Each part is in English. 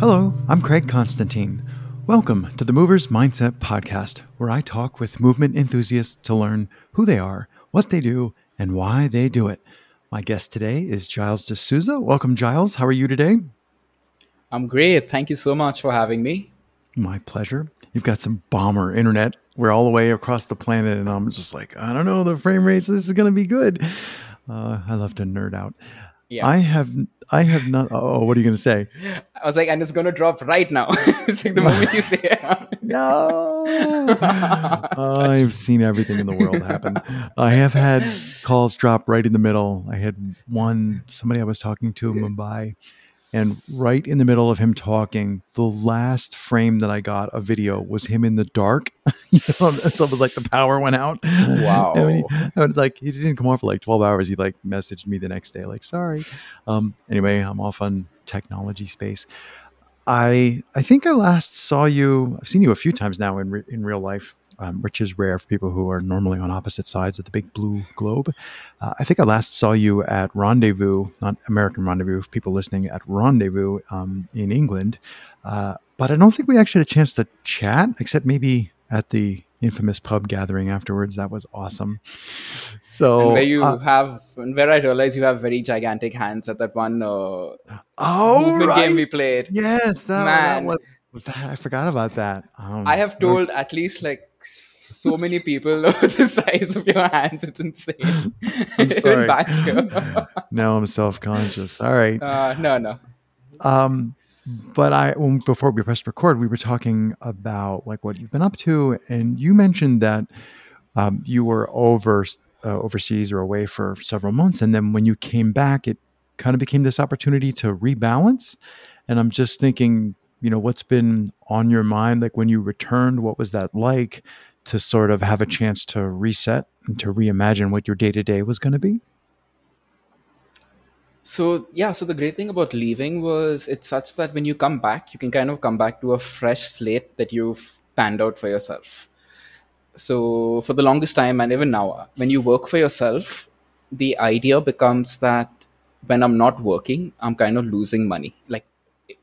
Hello, I'm Craig Constantine. Welcome to the Movers Mindset Podcast, where I talk with movement enthusiasts to learn who they are, what they do, and why they do it. My guest today is Giles D'Souza. Welcome, Giles. How are you today? I'm great. Thank you so much for having me. My pleasure. You've got some bomber internet. We're all the way across the planet, and I'm just like, I don't know, the frame rates, this is going to be good. Uh, I love to nerd out. Yeah. I have I have not. Oh, what are you going to say? I was like, and it's going to drop right now. it's like the moment you say it. no. I've seen everything in the world happen. I have had calls drop right in the middle. I had one, somebody I was talking to in Mumbai and right in the middle of him talking, the last frame that I got a video was him in the dark. you know, so it was like the power went out. Wow. And he, I like he didn't come on for like 12 hours. He like messaged me the next day, like, sorry. Um, anyway, I'm off on technology space. I I think I last saw you. I've seen you a few times now in re, in real life um, which is rare for people who are normally on opposite sides of the big blue globe. Uh, I think I last saw you at Rendezvous, not American Rendezvous, people listening at Rendezvous um, in England. Uh, but I don't think we actually had a chance to chat, except maybe at the infamous pub gathering afterwards. That was awesome. So and where you uh, have, where I realize you have very gigantic hands at that one uh, oh, right. game we played. Yes, that, Man. That was, was that. I forgot about that. Um, I have told at least like so many people know the size of your hands. It's insane. I'm sorry. now I'm self conscious. All right. Uh, no, no. Um, but I, when, before we pressed record, we were talking about like what you've been up to, and you mentioned that um, you were over uh, overseas or away for several months, and then when you came back, it kind of became this opportunity to rebalance. And I'm just thinking, you know, what's been on your mind? Like when you returned, what was that like? to sort of have a chance to reset and to reimagine what your day to day was going to be? So, yeah, so the great thing about leaving was it's such that when you come back, you can kind of come back to a fresh slate that you've panned out for yourself. So, for the longest time, and even now, when you work for yourself, the idea becomes that when I'm not working, I'm kind of losing money. Like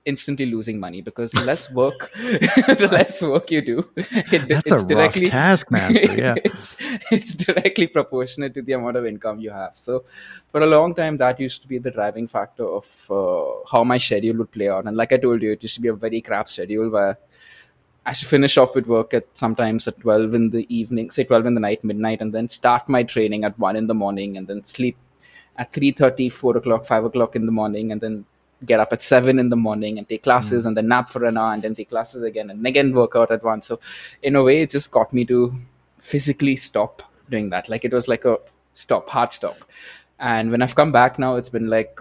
instantly losing money because the less work the less work you do it, that's it's a directly, rough taskmaster yeah. it's, it's directly proportionate to the amount of income you have. So for a long time that used to be the driving factor of uh, how my schedule would play out. And like i told you it used to be a very crap schedule where I should finish off with work at sometimes at 12 in the evening, say 12 in the night, midnight, and then start my training at 1 in the morning and then sleep at 3.30, 4 o'clock, 5 o'clock in the morning, and then get up at seven in the morning and take classes mm. and then nap for an hour and then take classes again and again work out at once. So in a way, it just got me to physically stop doing that. Like it was like a stop, hard stop. And when I've come back now, it's been like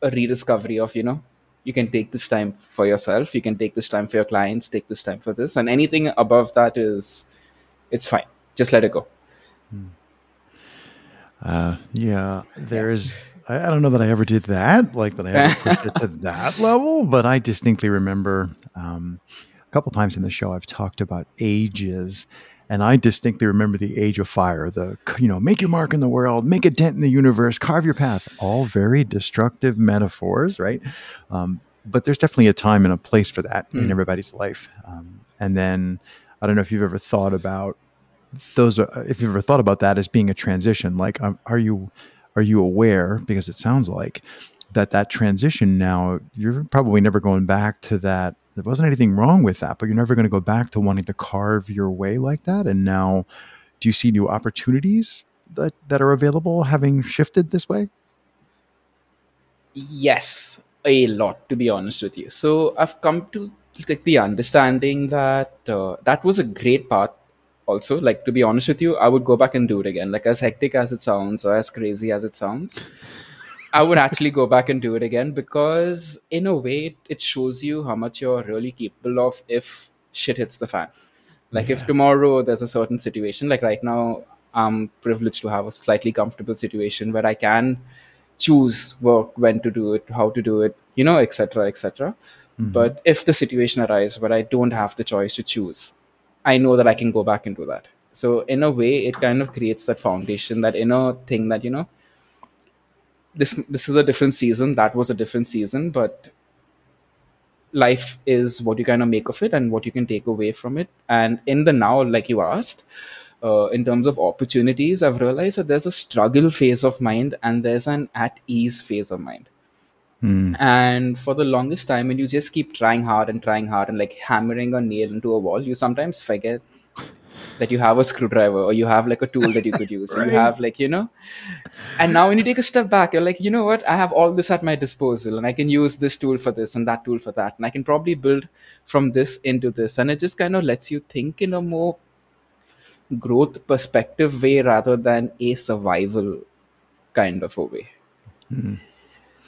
a rediscovery of, you know, you can take this time for yourself, you can take this time for your clients, take this time for this. And anything above that is, it's fine. Just let it go. Mm. Uh, yeah, there's I, I, don't know that I ever did that, like that I ever pushed it to that level, but I distinctly remember um, a couple times in the show I've talked about ages. And I distinctly remember the age of fire, the, you know, make your mark in the world, make a dent in the universe, carve your path, all very destructive metaphors, right? Um, but there's definitely a time and a place for that mm. in everybody's life. Um, and then I don't know if you've ever thought about those, are, if you've ever thought about that as being a transition, like, um, are you, are you aware because it sounds like that that transition now you're probably never going back to that there wasn't anything wrong with that but you're never going to go back to wanting to carve your way like that? And now do you see new opportunities that that are available having shifted this way? Yes a lot to be honest with you. So i've come to like the understanding that uh, that was a great part also like to be honest with you i would go back and do it again like as hectic as it sounds or as crazy as it sounds i would actually go back and do it again because in a way it shows you how much you're really capable of if shit hits the fan like yeah. if tomorrow there's a certain situation like right now i'm privileged to have a slightly comfortable situation where i can choose work when to do it how to do it you know etc etc mm-hmm. but if the situation arises where i don't have the choice to choose I know that I can go back and do that. So in a way, it kind of creates that foundation, that inner thing that you know, this this is a different season. That was a different season, but life is what you kind of make of it and what you can take away from it. And in the now, like you asked, uh, in terms of opportunities, I've realized that there's a struggle phase of mind and there's an at ease phase of mind. Mm. And for the longest time, when you just keep trying hard and trying hard and like hammering a nail into a wall, you sometimes forget that you have a screwdriver or you have like a tool that you could use. right. You have like, you know, and now when you take a step back, you're like, you know what? I have all this at my disposal and I can use this tool for this and that tool for that. And I can probably build from this into this. And it just kind of lets you think in a more growth perspective way rather than a survival kind of a way. Mm.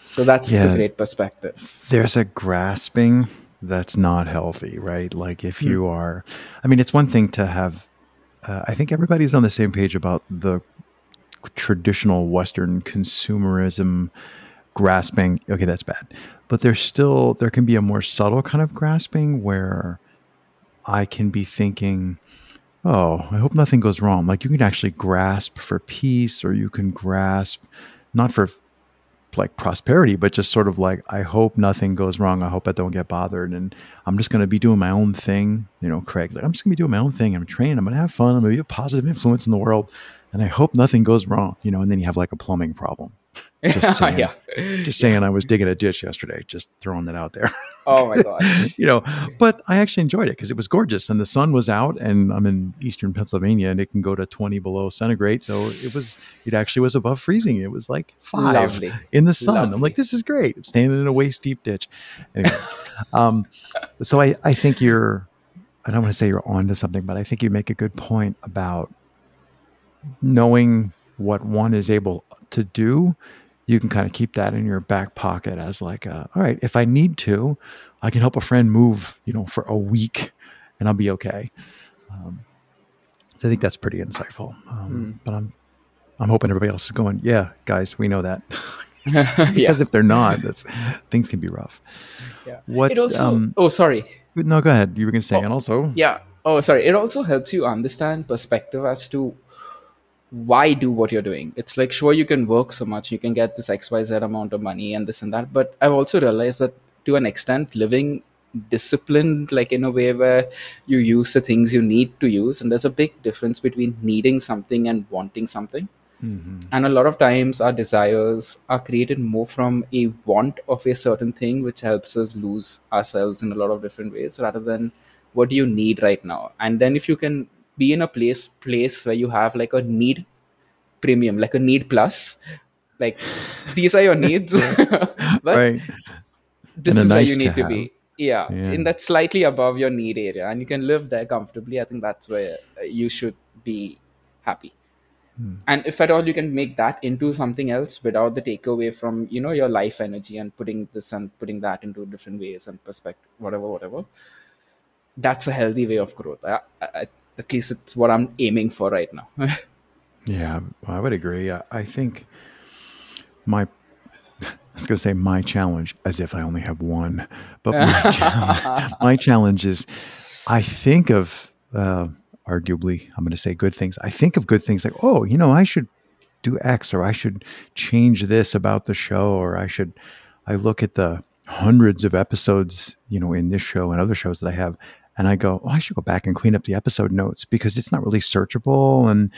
So that's yeah, the great perspective. There's a grasping that's not healthy, right? Like if hmm. you are, I mean, it's one thing to have, uh, I think everybody's on the same page about the traditional Western consumerism grasping. Okay, that's bad. But there's still, there can be a more subtle kind of grasping where I can be thinking, oh, I hope nothing goes wrong. Like you can actually grasp for peace or you can grasp not for like prosperity, but just sort of like, I hope nothing goes wrong. I hope I don't get bothered. And I'm just going to be doing my own thing. You know, Craig, like, I'm just going to be doing my own thing. I'm training. I'm going to have fun. I'm going to be a positive influence in the world. And I hope nothing goes wrong, you know, and then you have like a plumbing problem. Just saying, yeah. Just saying I was digging a ditch yesterday, just throwing that out there. Oh my god. you know, but I actually enjoyed it because it was gorgeous and the sun was out and I'm in eastern Pennsylvania and it can go to 20 below centigrade. So it was it actually was above freezing. It was like five Lovely. in the sun. Lovely. I'm like, this is great. I'm standing in a waist deep ditch. Anyway, um, so I, I think you're I don't want to say you're on to something, but I think you make a good point about knowing what one is able to do you can kind of keep that in your back pocket as like, a, all right, if I need to, I can help a friend move, you know, for a week, and I'll be okay. Um, so I think that's pretty insightful. Um, mm. But I'm, I'm hoping everybody else is going, yeah, guys, we know that. because yeah. if they're not, that's things can be rough. Yeah. What? It also. Um, oh, sorry. No, go ahead. You were going to say, oh, and also. Yeah. Oh, sorry. It also helps you understand perspective as to why do what you're doing? It's like sure you can work so much you can get this xyz amount of money and this and that but i've also realized that to an extent living disciplined like in a way where you use the things you need to use and there's a big difference between needing something and wanting something. Mm-hmm. and a lot of times our desires are created more from a want of a certain thing which helps us lose ourselves in a lot of different ways rather than what do you need right now? And then if you can be in a place place where you have like a need premium like a need plus. Like these are your needs. But right. this is nice where you need to, to be. yeah, yeah. In that slightly above your need area and you can live there comfortably i think that's where you should be happy. Hmm. and if at all you can make that into something else without the takeaway from you know your life energy and putting this and putting that into different ways and perspective whatever whatever that's a healthy way of growth. I, I, at least it's what I'm aiming for right now. yeah, I would agree. I, I think my I was going to say my challenge, as if I only have one, but my, challenge, my challenge is I think of, uh, arguably, I'm going to say good things. I think of good things like, oh, you know, I should do X or I should change this about the show or I should, I look at the hundreds of episodes, you know, in this show and other shows that I have, and I go, oh, I should go back and clean up the episode notes because it's not really searchable. And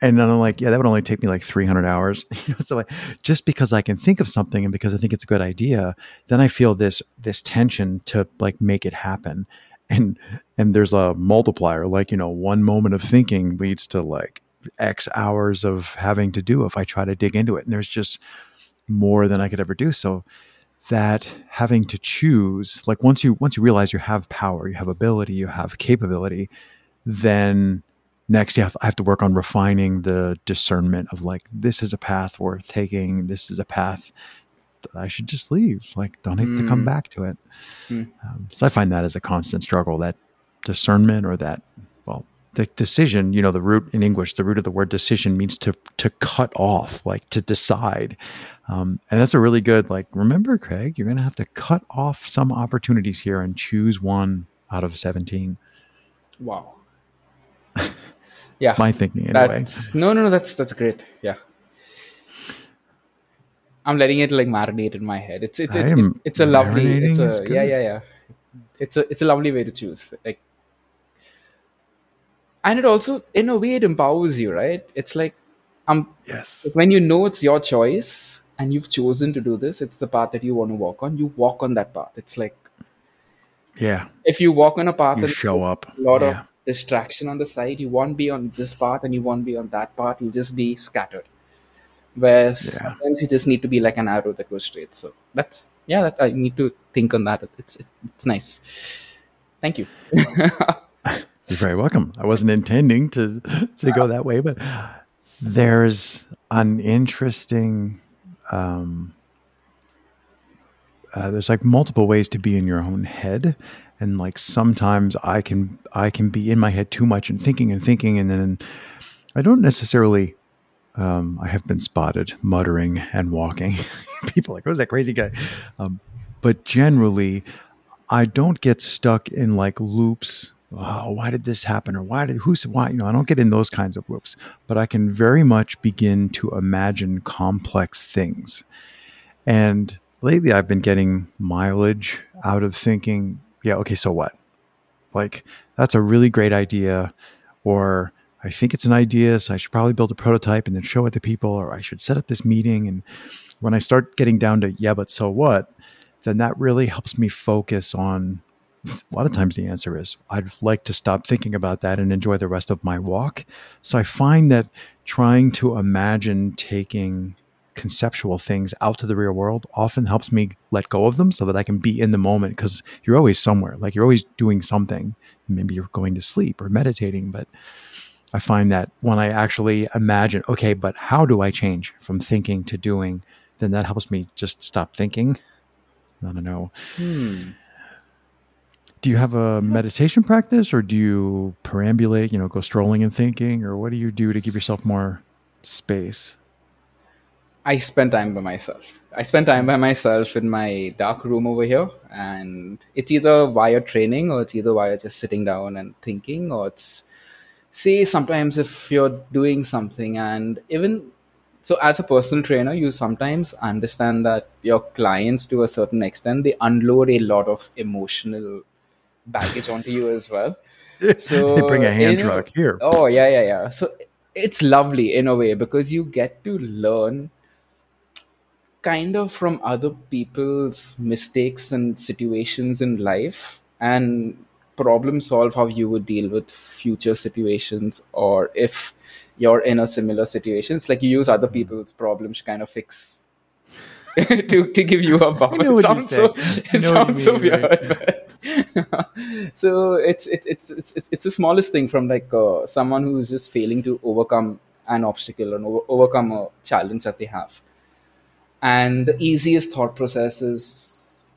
and then I'm like, yeah, that would only take me like 300 hours. so I, just because I can think of something and because I think it's a good idea, then I feel this this tension to like make it happen. And and there's a multiplier, like you know, one moment of thinking leads to like X hours of having to do if I try to dig into it. And there's just more than I could ever do. So that having to choose like once you once you realize you have power you have ability you have capability then next you have, I have to work on refining the discernment of like this is a path worth taking this is a path that i should just leave like don't have mm. to come mm. back to it mm. um, so i find that as a constant struggle that discernment or that the decision, you know, the root in English, the root of the word decision means to to cut off, like to decide. Um, and that's a really good, like, remember, Craig, you're going to have to cut off some opportunities here and choose one out of 17. Wow. yeah. My thinking anyway. That's, no, no, no, that's, that's great. Yeah. I'm letting it like marinate in my head. It's it's I it's, it's a lovely. It's a yeah yeah yeah. It's a it's a lovely way to choose. Like, and it also in a way it empowers you, right? It's like um Yes. when you know it's your choice and you've chosen to do this, it's the path that you want to walk on. You walk on that path. It's like Yeah. if you walk on a path You and show up. a lot Yeah. of distraction on the side, you won't be on this path and you won't be on that path. You'll just be scattered. Where sometimes you just need to be like an arrow that goes straight. So that's yeah, that, I need to think on that. It's it's nice. Thank you. You're very welcome. I wasn't intending to to go that way, but there's an interesting. Um, uh, there's like multiple ways to be in your own head, and like sometimes I can I can be in my head too much and thinking and thinking, and then I don't necessarily. Um, I have been spotted muttering and walking. People like, "Who's that crazy guy?" Um, but generally, I don't get stuck in like loops. Oh, why did this happen? Or why did who's why? You know, I don't get in those kinds of loops. But I can very much begin to imagine complex things. And lately, I've been getting mileage out of thinking, yeah, okay, so what? Like that's a really great idea, or I think it's an idea, so I should probably build a prototype and then show it to people, or I should set up this meeting. And when I start getting down to yeah, but so what? then that really helps me focus on a lot of times the answer is I'd like to stop thinking about that and enjoy the rest of my walk. So I find that trying to imagine taking conceptual things out to the real world often helps me let go of them so that I can be in the moment because you're always somewhere, like you're always doing something. Maybe you're going to sleep or meditating, but I find that when I actually imagine, okay, but how do I change from thinking to doing, then that helps me just stop thinking I don't know. Hmm. Do you have a meditation practice or do you perambulate, you know, go strolling and thinking, or what do you do to give yourself more space? I spend time by myself. I spend time by myself in my dark room over here, and it's either via training or it's either via just sitting down and thinking, or it's say sometimes if you're doing something and even so as a personal trainer you sometimes understand that your clients to a certain extent they unload a lot of emotional baggage onto you as well. So They bring a hand truck here. oh yeah yeah yeah. So it's lovely in a way because you get to learn kind of from other people's mistakes and situations in life and problem solve how you would deal with future situations or if you're in a similar situation it's like you use other mm-hmm. people's problems to kind of fix to, to give you a power. It sounds so it I know what you sounds so weird. but- so it's it's it's it's it's it's the smallest thing from like uh, someone who's just failing to overcome an obstacle and over, overcome a challenge that they have. And the easiest thought process is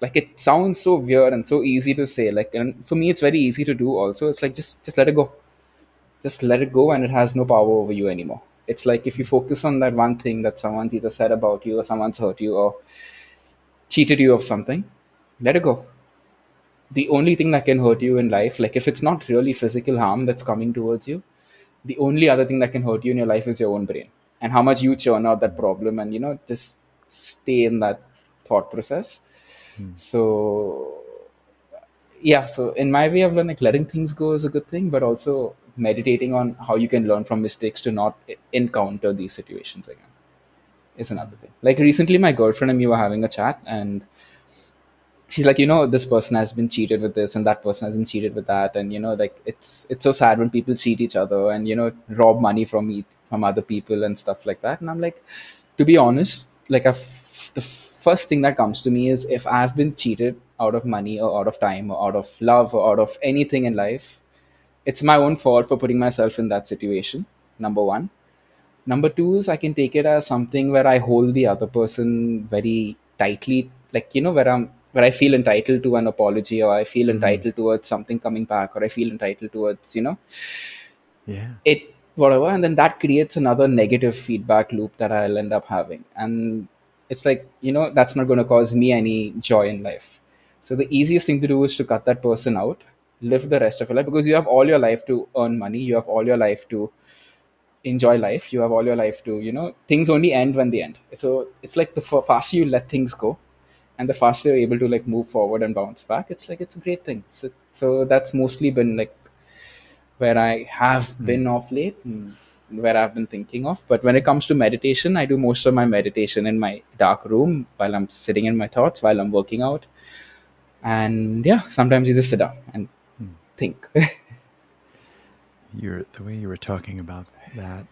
like it sounds so weird and so easy to say. Like and for me, it's very easy to do. Also, it's like just just let it go just let it go and it has no power over you anymore. It's like if you focus on that one thing that someone's either said about you or someone's hurt you or cheated you of something, let it go. The only thing that can hurt you in life, like if it's not really physical harm that's coming towards you, the only other thing that can hurt you in your life is your own brain and how much you churn out that problem and you know just stay in that thought process. Hmm. So yeah so in my way i've learned like letting things go is a good thing but also meditating on how you can learn from mistakes to not encounter these situations again is another thing. Like recently my girlfriend and me were having a chat and she's like you know this person has been cheated with this and that person has been cheated with that. And you know like it's it's so sad when people cheat each other and you know rob money from each, from other people and stuff like that. And i'm like to be honest like I've, the first thing that comes to me is if i've been cheated out of money or out of time or out of love or out of anything in life it's my own fault for putting myself in that situation number one. Number two is i can take it as something where i hold the other person very tightly like you know where i'm where i feel entitled to an apology or i feel mm-hmm. entitled towards something coming back or i feel entitled towards you know. Yeah. it whatever and then that creates another negative feedback loop that i'll end up having. And it's like you know that's not going to cause me any joy in life. So the easiest thing to do is to cut that person out live the rest of your life because you have all your life to earn money you have all your life to enjoy life. You have all your life to, you know, things only end when they end. So it's like the faster you let things go, and the faster you're able to like move forward and bounce back. It's like it's a great thing. So, so that's mostly been like where I have mm. been of late. And, where I've been thinking of. But when it comes to meditation, I do most of my meditation in my dark room while I'm sitting in my thoughts, while I'm working out. And yeah, sometimes you just sit down and. Think. You're, the way you were talking about that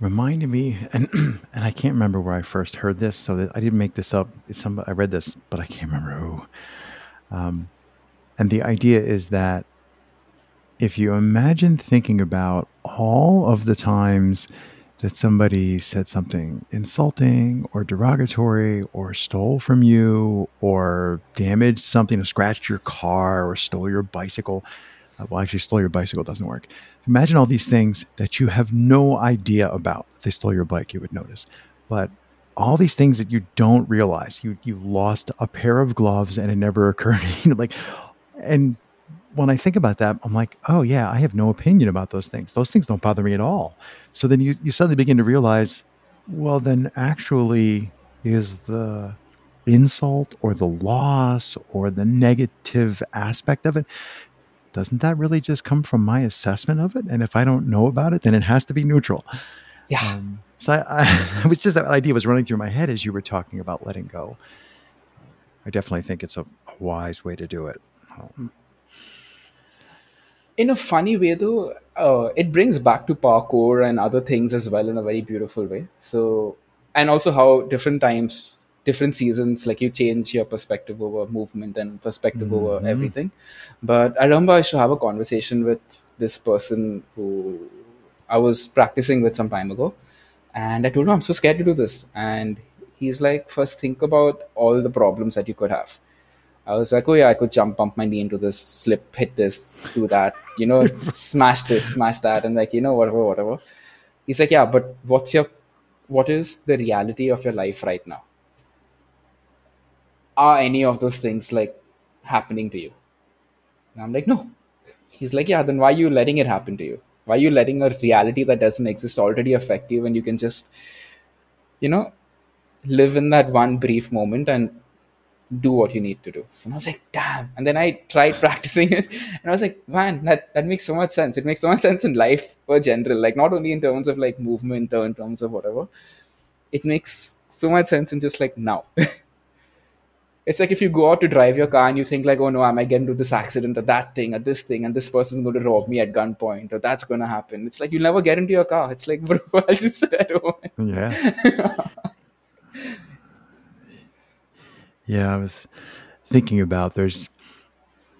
reminded me, and and I can't remember where I first heard this, so that I didn't make this up. It's some I read this, but I can't remember who. Um, and the idea is that if you imagine thinking about all of the times that somebody said something insulting or derogatory or stole from you or damaged something or scratched your car or stole your bicycle. Uh, well, actually, stole your bicycle doesn't work. Imagine all these things that you have no idea about. If they stole your bike, you would notice. But all these things that you don't realize, you you lost a pair of gloves and it never occurred. you know, like, and when I think about that, I'm like, oh yeah, I have no opinion about those things. Those things don't bother me at all. So then you, you suddenly begin to realize, well, then actually is the insult or the loss or the negative aspect of it, doesn't that really just come from my assessment of it? And if I don't know about it, then it has to be neutral. Yeah. Um, so I, I, it was just that idea was running through my head as you were talking about letting go. I definitely think it's a, a wise way to do it. Um, in a funny way though uh, it brings back to parkour and other things as well in a very beautiful way so and also how different times different seasons like you change your perspective over movement and perspective mm-hmm. over everything but i remember i used to have a conversation with this person who i was practicing with some time ago and i told him i'm so scared to do this and he's like first think about all the problems that you could have I was like, oh yeah, I could jump, bump my knee into this, slip, hit this, do that, you know, smash this, smash that, and like, you know, whatever, whatever. He's like, yeah, but what's your, what is the reality of your life right now? Are any of those things like happening to you? And I'm like, no. He's like, yeah, then why are you letting it happen to you? Why are you letting a reality that doesn't exist already affect you when you can just, you know, live in that one brief moment and do what you need to do. So I was like, damn. And then I tried practicing it and I was like, man, that, that makes so much sense. It makes so much sense in life for general, like not only in terms of like movement or in terms of whatever. It makes so much sense in just like now. it's like if you go out to drive your car and you think like, oh no, I might get into this accident or that thing or this thing and this person's going to rob me at gunpoint or that's going to happen. It's like you'll never get into your car. It's like, bro, I'll just sit at home. Yeah. Yeah, I was thinking about there's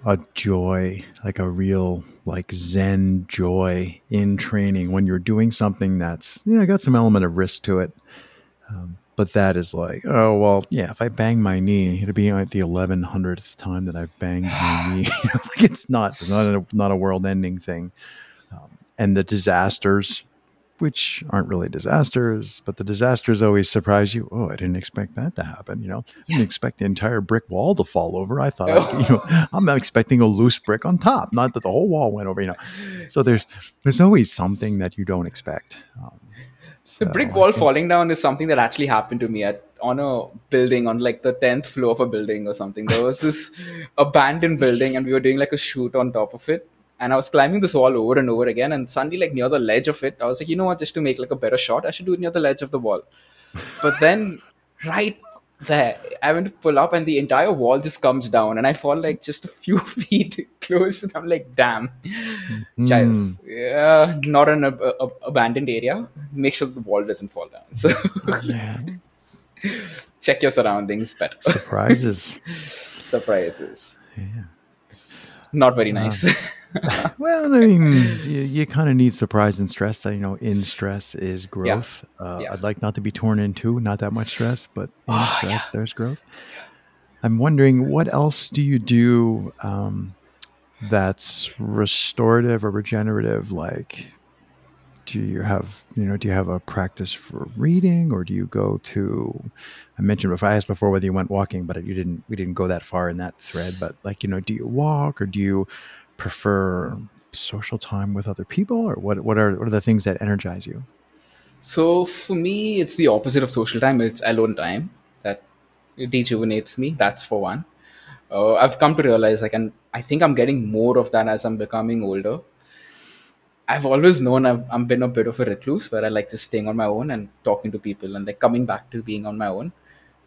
a joy, like a real like Zen joy in training when you're doing something that's you know got some element of risk to it. Um, but that is like, oh well, yeah. If I bang my knee, it'll be like the eleven hundredth time that I've banged my knee. like it's not, it's not a, not a world-ending thing. Um, and the disasters which aren't really disasters, but the disasters always surprise you. Oh, I didn't expect that to happen. You know, I didn't expect the entire brick wall to fall over. I thought, oh. I, you know, I'm expecting a loose brick on top, not that the whole wall went over. You know, so there's there's always something that you don't expect. Um, so the brick wall falling down is something that actually happened to me at on a building on like the 10th floor of a building or something there was this abandoned building and we were doing like a shoot on top of it and I was climbing this wall over and over again. And suddenly, like near the ledge of it, I was like, you know what? Just to make like a better shot, I should do it near the ledge of the wall. But then, right there, I went to pull up, and the entire wall just comes down, and I fall like just a few feet close. And I'm like, damn, mm. Giles, yeah, not an ab- ab- abandoned area. Make sure the wall doesn't fall down. So, yeah. check your surroundings better. Surprises. Surprises. Yeah. Not very nice. well, I mean, you, you kind of need surprise and stress. That you know, in stress is growth. Yeah. Uh, yeah. I'd like not to be torn in two, not that much stress, but in oh, stress, yeah. there's growth. I'm wondering, what else do you do um, that's restorative or regenerative? Like, do you have you know do you have a practice for reading or do you go to i mentioned if i asked before whether you went walking but you didn't we didn't go that far in that thread but like you know do you walk or do you prefer social time with other people, or what? What are what are the things that energize you? So for me, it's the opposite of social time. It's alone time that rejuvenates me. That's for one. Uh, I've come to realize I can. I think I'm getting more of that as I'm becoming older. I've always known I've, I've been a bit of a recluse where I like just staying on my own and talking to people and like coming back to being on my own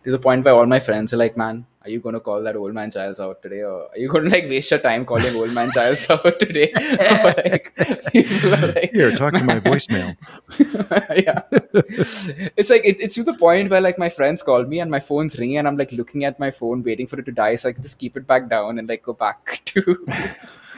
to the point where all my friends are like, man, are you going to call that old man Giles out today? Or are you going to like waste your time calling old man Giles out today? Or, like, like, Here, talk to my voicemail. yeah. It's like, it, it's to the point where like my friends call me and my phone's ringing and I'm like looking at my phone, waiting for it to die. So I can just keep it back down and like go back to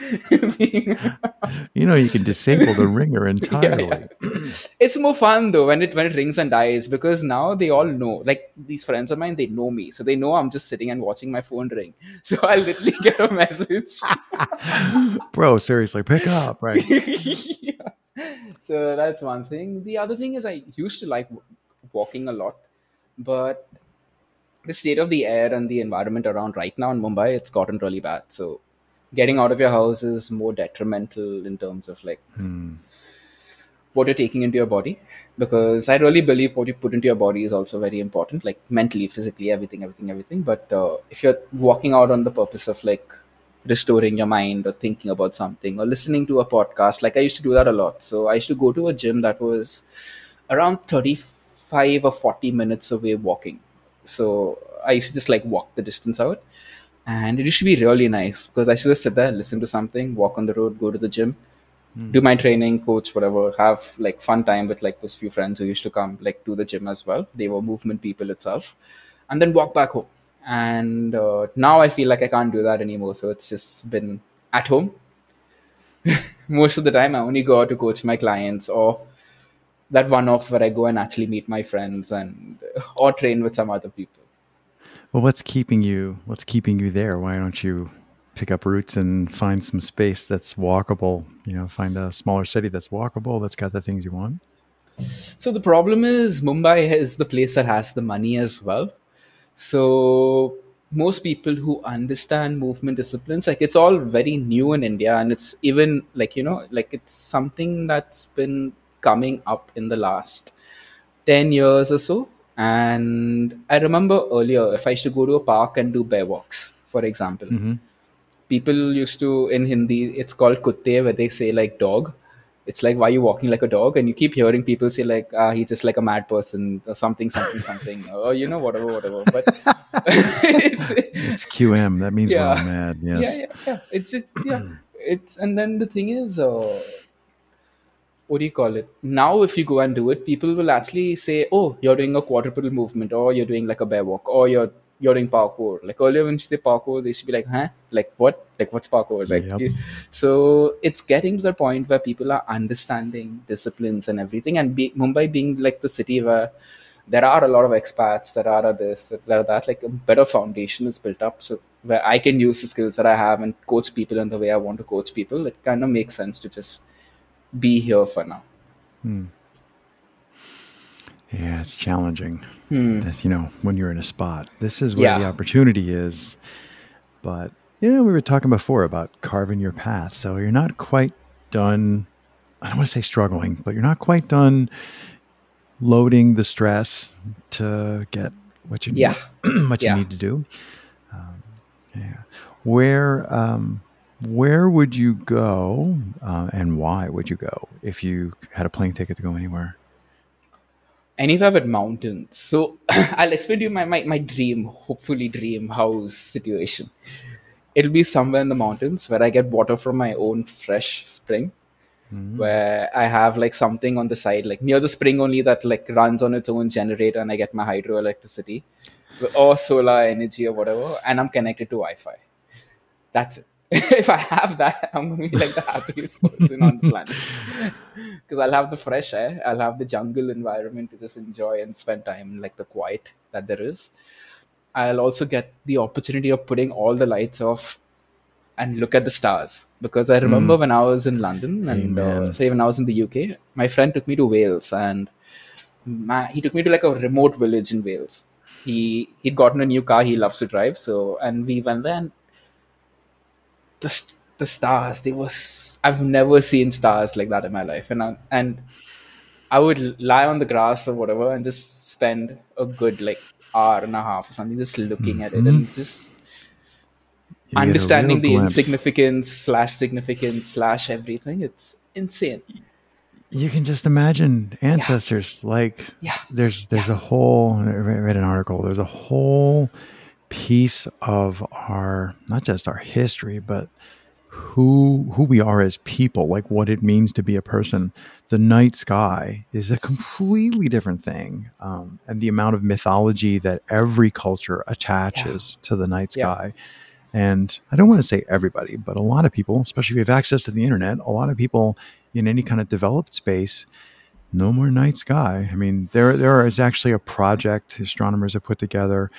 you know, you can disable the ringer entirely. Yeah, yeah. It's more fun though when it when it rings and dies because now they all know. Like these friends of mine, they know me, so they know I'm just sitting and watching my phone ring. So I literally get a message, bro. Seriously, pick up, right? yeah. So that's one thing. The other thing is I used to like walking a lot, but the state of the air and the environment around right now in Mumbai, it's gotten really bad. So getting out of your house is more detrimental in terms of like what you're taking into your body. Because i really believe what you put into your body is also very important like mentally physically everything everything everything. But uh, if you're walking out on the purpose of like restoring your mind or thinking about something or listening to a podcast like i used to do that a lot. So i used to go to a gym that was around 35 or 40 minutes away walking. So i used to just like walk the distance out and it used to be really nice because I should just sit there, listen to something, walk on the road, go to the gym, mm. do my training, coach, whatever, have like fun time with like those few friends who used to come like to the gym as well. They were movement people itself, and then walk back home. And uh, now I feel like I can't do that anymore. So it's just been at home. Most of the time, I only go out to coach my clients or that one off where I go and actually meet my friends and or train with some other people. Well, what's keeping you? What's keeping you there? Why don't you pick up roots and find some space that's walkable? You know, find a smaller city that's walkable, that's got the things you want. So the problem is Mumbai is the place that has the money as well. So most people who understand movement disciplines, like it's all very new in India, and it's even like you know, like it's something that's been coming up in the last ten years or so and I remember earlier, if I used to go to a park and do bear walks, for example, mm-hmm. people used to, in Hindi, it's called kutte, where they say like dog. It's like, why are you walking like a dog? And you keep hearing people say, like, ah, he's just like a mad person, or something, something, something, or you know, whatever, whatever. But it's, it's, QM. That means yeah. we're mad. Yes. Yeah, yeah, yeah. It's, it's, yeah. It's, and then the thing is, uh, what do you call it? Now, if you go and do it, people will actually say, "Oh, you're doing a quadrupedal movement, or you're doing like a bear walk, or you're you're doing parkour." Like earlier, when you say parkour, they should be like, "Huh? Like what? Like what's parkour?" Like yep. so, it's getting to the point where people are understanding disciplines and everything, and be, Mumbai being like the city where there are a lot of expats, there are this, there are that, like a better foundation is built up. So where I can use the skills that I have and coach people in the way I want to coach people, it kind of makes sense to just be here for now. Hmm. Yeah, it's challenging. Hmm. That's, you know, when you're in a spot, this is where yeah. the opportunity is. But, you know, we were talking before about carving your path. So you're not quite done. I don't want to say struggling, but you're not quite done loading the stress to get what you need, yeah. what you yeah. need to do. Um, yeah. Where, um, where would you go uh, and why would you go if you had a plane ticket to go anywhere? Anywhere with mountains. So I'll explain to you my, my, my dream, hopefully dream house situation. It'll be somewhere in the mountains where I get water from my own fresh spring. Mm-hmm. Where I have like something on the side, like near the spring only that like runs on its own generator, and I get my hydroelectricity or solar energy or whatever, and I'm connected to Wi-Fi. That's it if I have that, I'm gonna be like the happiest person on the planet. Because I'll have the fresh air, I'll have the jungle environment to just enjoy and spend time like the quiet that there is. I'll also get the opportunity of putting all the lights off and look at the stars. Because I remember mm. when I was in London and uh, say when I was in the UK, my friend took me to Wales and my, he took me to like a remote village in Wales. He he'd gotten a new car. He loves to drive. So and we went there and the the stars. They was I've never seen stars like that in my life, and I, and I would lie on the grass or whatever and just spend a good like hour and a half or something just looking mm-hmm. at it and just you understanding the glimpse. insignificance slash significance slash everything. It's insane. You can just imagine ancestors yeah. like yeah. there's there's yeah. a whole I read an article. There's a whole piece of our not just our history, but who who we are as people, like what it means to be a person. The night sky is a completely different thing, um, and the amount of mythology that every culture attaches yeah. to the night sky. Yeah. And I don't want to say everybody, but a lot of people, especially if you have access to the internet, a lot of people in any kind of developed space, no more night sky. I mean, there there is actually a project astronomers have put together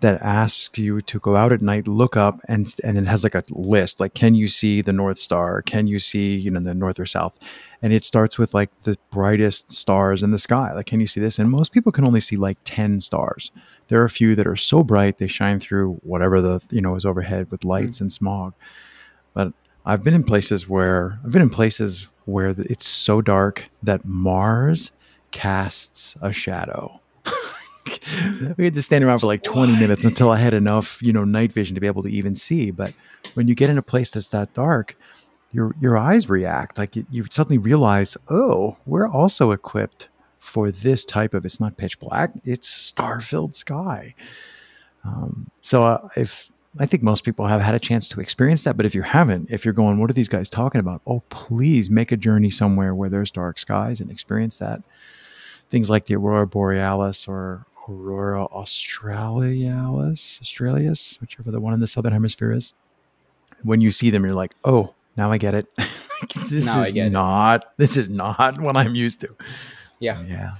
that asks you to go out at night, look up, and and it has like a list, like can you see the North Star? Can you see you know the north or south? And it starts with like the brightest stars in the sky. Like, can you see this? And most people can only see like ten stars. There are a few that are so bright they shine through whatever the you know is overhead with lights mm-hmm. and smog. But I've been in places where I've been in places where it's so dark that Mars casts a shadow we had to stand around for like 20 what? minutes until I had enough, you know, night vision to be able to even see. But when you get in a place that's that dark, your your eyes react. Like you, you suddenly realize, oh, we're also equipped for this type of. It's not pitch black; it's star filled sky. Um, so uh, if I think most people have had a chance to experience that, but if you haven't, if you're going, what are these guys talking about? Oh, please make a journey somewhere where there's dark skies and experience that. Things like the aurora borealis or Aurora australis, australis, whichever the one in the southern hemisphere is. When you see them, you're like, oh, now I get it. this now is not. It. This is not what I'm used to. Yeah. Oh, yeah.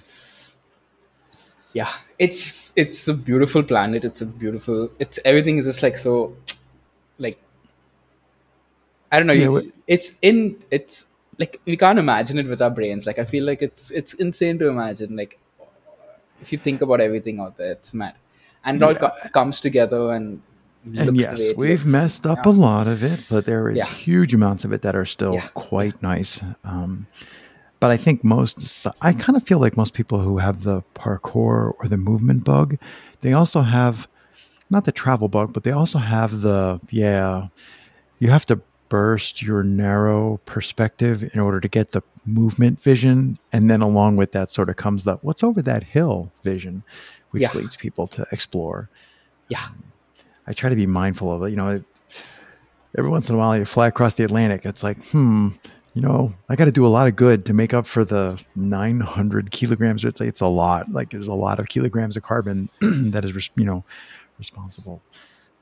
Yeah. It's it's a beautiful planet. It's a beautiful. It's everything is just like so, like. I don't know. Yeah, you, it's in. It's like we can't imagine it with our brains. Like I feel like it's it's insane to imagine. Like if you think about everything out there, it's mad, and it all co- comes together and. And yes, we've messed up yeah. a lot of it, but there is yeah. huge amounts of it that are still yeah. quite nice. Um, but I think most, I kind of feel like most people who have the parkour or the movement bug, they also have not the travel bug, but they also have the yeah. You have to burst your narrow perspective in order to get the movement vision. And then along with that sort of comes the what's over that hill vision, which yeah. leads people to explore. Yeah. I try to be mindful of it. You know, every once in a while you fly across the Atlantic. It's like, hmm, you know, I got to do a lot of good to make up for the 900 kilograms. It's it's a lot. Like there's a lot of kilograms of carbon that is, you know, responsible.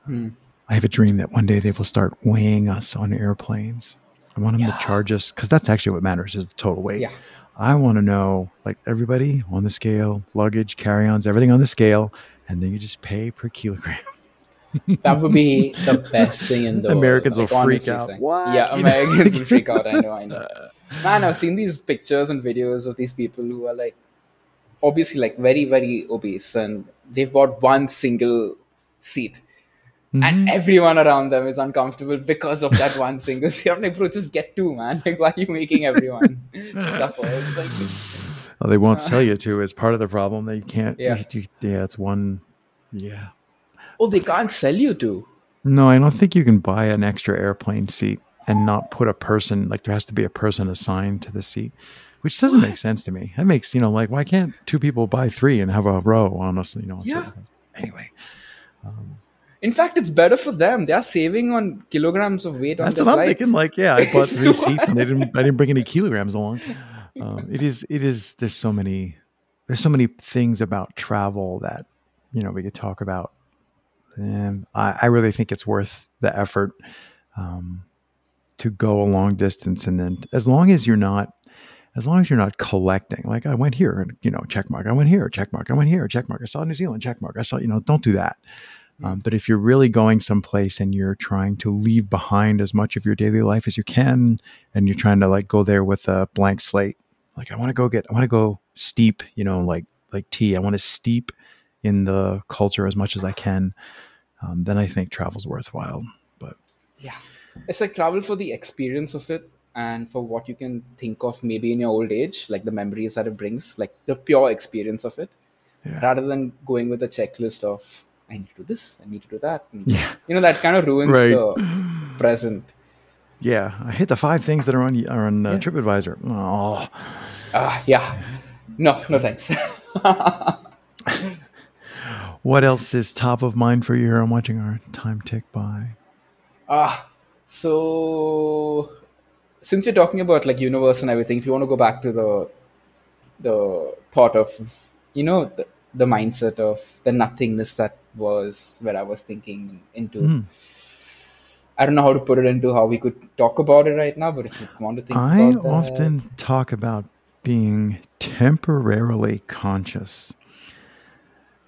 Hmm. I have a dream that one day they will start weighing us on airplanes. I want them yeah. to charge us because that's actually what matters is the total weight. Yeah. I want to know like everybody on the scale, luggage, carry-ons, everything on the scale, and then you just pay per kilogram. that would be the best thing in the Americans world. will freak out. Yeah, Americans will freak out. I know, I know. Man, I've seen these pictures and videos of these people who are like obviously like very, very obese and they've bought one single seat Mm-hmm. and everyone around them is uncomfortable because of that one single serum. Like, bro, just get two, man. Like, why are you making everyone suffer? It's like, well, they won't uh, sell you two It's part of the problem. that you can't. Yeah, you, yeah, it's one. Yeah. Oh, they can't sell you two. No, I don't think you can buy an extra airplane seat and not put a person. Like, there has to be a person assigned to the seat which doesn't what? make sense to me. That makes you know like why can't two people buy three and have a row on us? You know. Yeah. Anyway, um, in fact, it's better for them. They are saving on kilograms of weight on That's what flight. I'm thinking. Like, yeah, I bought three seats and they didn't. I didn't bring any kilograms along. Um, it is. It is. There's so many. There's so many things about travel that you know we could talk about, and I, I really think it's worth the effort um, to go a long distance, and then as long as you're not as long as you're not collecting, like I went here and you know check mark, I went here, check mark, I went here, check mark, I saw New Zealand, check mark, I saw you know, don't do that. Um, but if you're really going someplace and you're trying to leave behind as much of your daily life as you can, and you're trying to like go there with a blank slate, like I want to go get, I want to go steep, you know, like like tea. I want to steep in the culture as much as I can. Um, then I think travel's worthwhile. But yeah, it's like travel for the experience of it. and for what you can think of maybe in your old age, like the memories that it brings, like the pure experience of it, Yeah. rather than going with a checklist of I need to do this, I need to do that. And, Yeah. You know, that kind of ruins Right. the present. Yeah, I hit the five things that are on are on uh, Yeah. TripAdvisor. Oh, Ah, yeah. No, no thanks. what else is top of mind for you here? I'm watching our time tick by. Ah, so since you're talking about like universe and everything, if you want to go back to the the thought of you know the, the mindset of the nothingness that was where I was thinking into. Mm. I don't know how to put it into how we could talk about it right now, but if you want to think I about that, often talk about being temporarily conscious.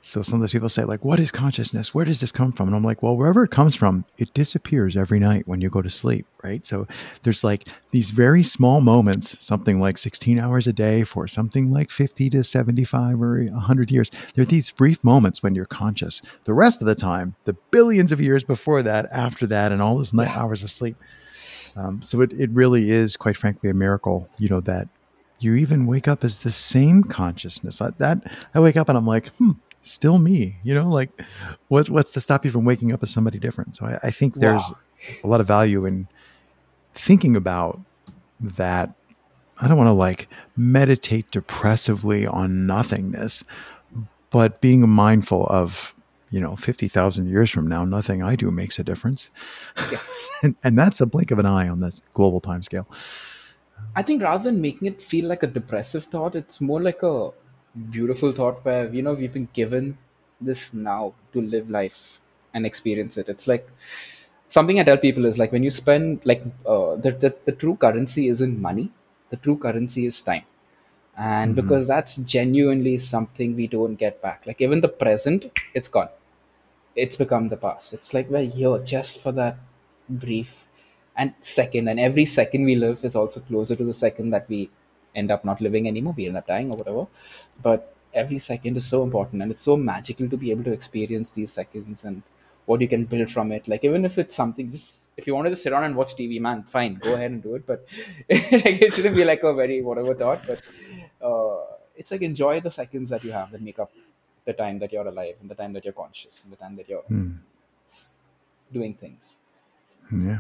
So sometimes people say, like, what is consciousness? Where does this come from? And I'm like, well, wherever it comes from, it disappears every night when you go to sleep, right? So there's like these very small moments, something like 16 hours a day for something like 50 to 75 or 100 years. There are these brief moments when you're conscious. The rest of the time, the billions of years before that, after that, and all those night hours of sleep. Um, so it, it really is, quite frankly, a miracle, you know, that you even wake up as the same consciousness. I, that I wake up and I'm like, hmm, still me. You know, like what, what's to stop you from waking up as somebody different? So I, I think there's Wow. a lot of value in thinking about that. I don't want to like meditate depressively on nothingness, but being mindful of, you know, 50,000 years from now, nothing I do makes a difference. Yeah. and, and that's a blink of an eye on the global timescale. I think rather than making it feel like a depressive thought, it's more like a beautiful thought where, you know, we've been given this now to live life and experience it. It's like something I tell people is like when you spend, like, uh, the, the, the true currency isn't money, the true currency is time. And Mhm. because that's genuinely something we don't get back. Like, even the present, it's gone. It's become the past. It's like we're here just for that brief and second and every second we live is also closer to the second that we end up not living anymore. We end up dying or whatever. But every second is so important and it's so magical to be able to experience these seconds and what you can build from it. Like even if it's something just if you want to just sit down and watch tv man fine go ahead and do it. But like, it shouldn't be like a very whatever thought. But uh, it's like enjoy the seconds that you have that make up the time that you're alive and the time that you're conscious and the time that you're Hmm. doing things. Yeah.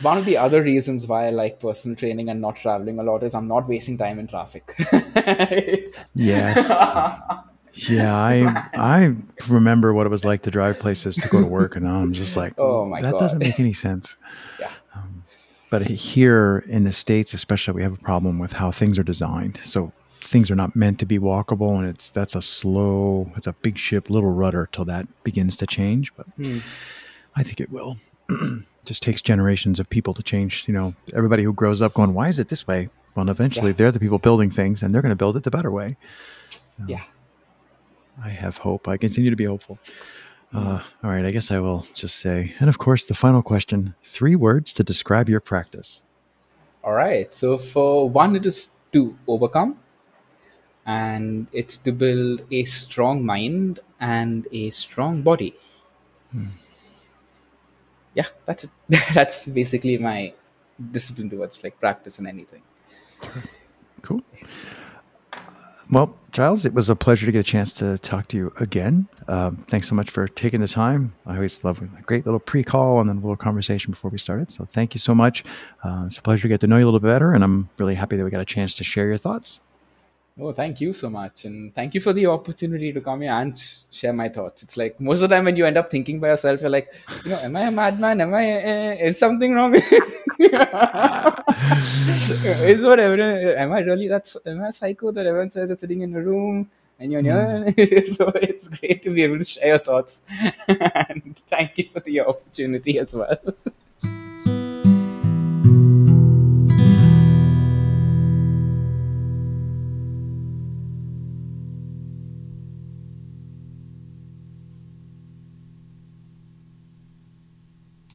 One of the other reasons why I like personal training and not traveling a lot is I'm not wasting time in traffic. Yes. Yeah, I I remember what it was like to drive places to go to work, and I'm just like, Oh my that God. doesn't make any sense. Yeah. Um, but here in the states, especially, we have a problem with how things are designed. So things are not meant to be walkable, and it's that's a slow, it's a big ship, little rudder till that begins to change. But Hmm. I think it will. just takes generations of people to change. You know, everybody who grows up going, "Why is it this way?" Well, eventually, Yeah. they're the people building things, and they're going to build it the better way. yeah. I have hope. I continue to be hopeful. Uh, all right, I guess I will just say, and of course, the final question: three words to describe your practice. All right. So for one, it is to overcome, and it's to build a strong mind and a strong body. Yeah, that's it. that's basically my discipline towards like practice and anything. Cool. Well, Giles, it was a pleasure to get a chance to talk to you again. Um, thanks so much for taking the time. I always love a great little pre-call and then a little conversation before we started. So thank you so much. Uh, it's a pleasure to get to know you a little bit better, and I'm really happy that we got a chance to share your thoughts. Oh, thank you so much. And thank you for the opportunity to come here and sh- share my thoughts. It's like most of the time when you end up thinking by yourself, you're like, you know, am I a madman? Am I, uh, is something wrong? is what everyone, am I really, that's, am I psycho that everyone says it's sitting in a room and you're, yeah. so it's great to be able to share your thoughts. and thank you for the opportunity as well.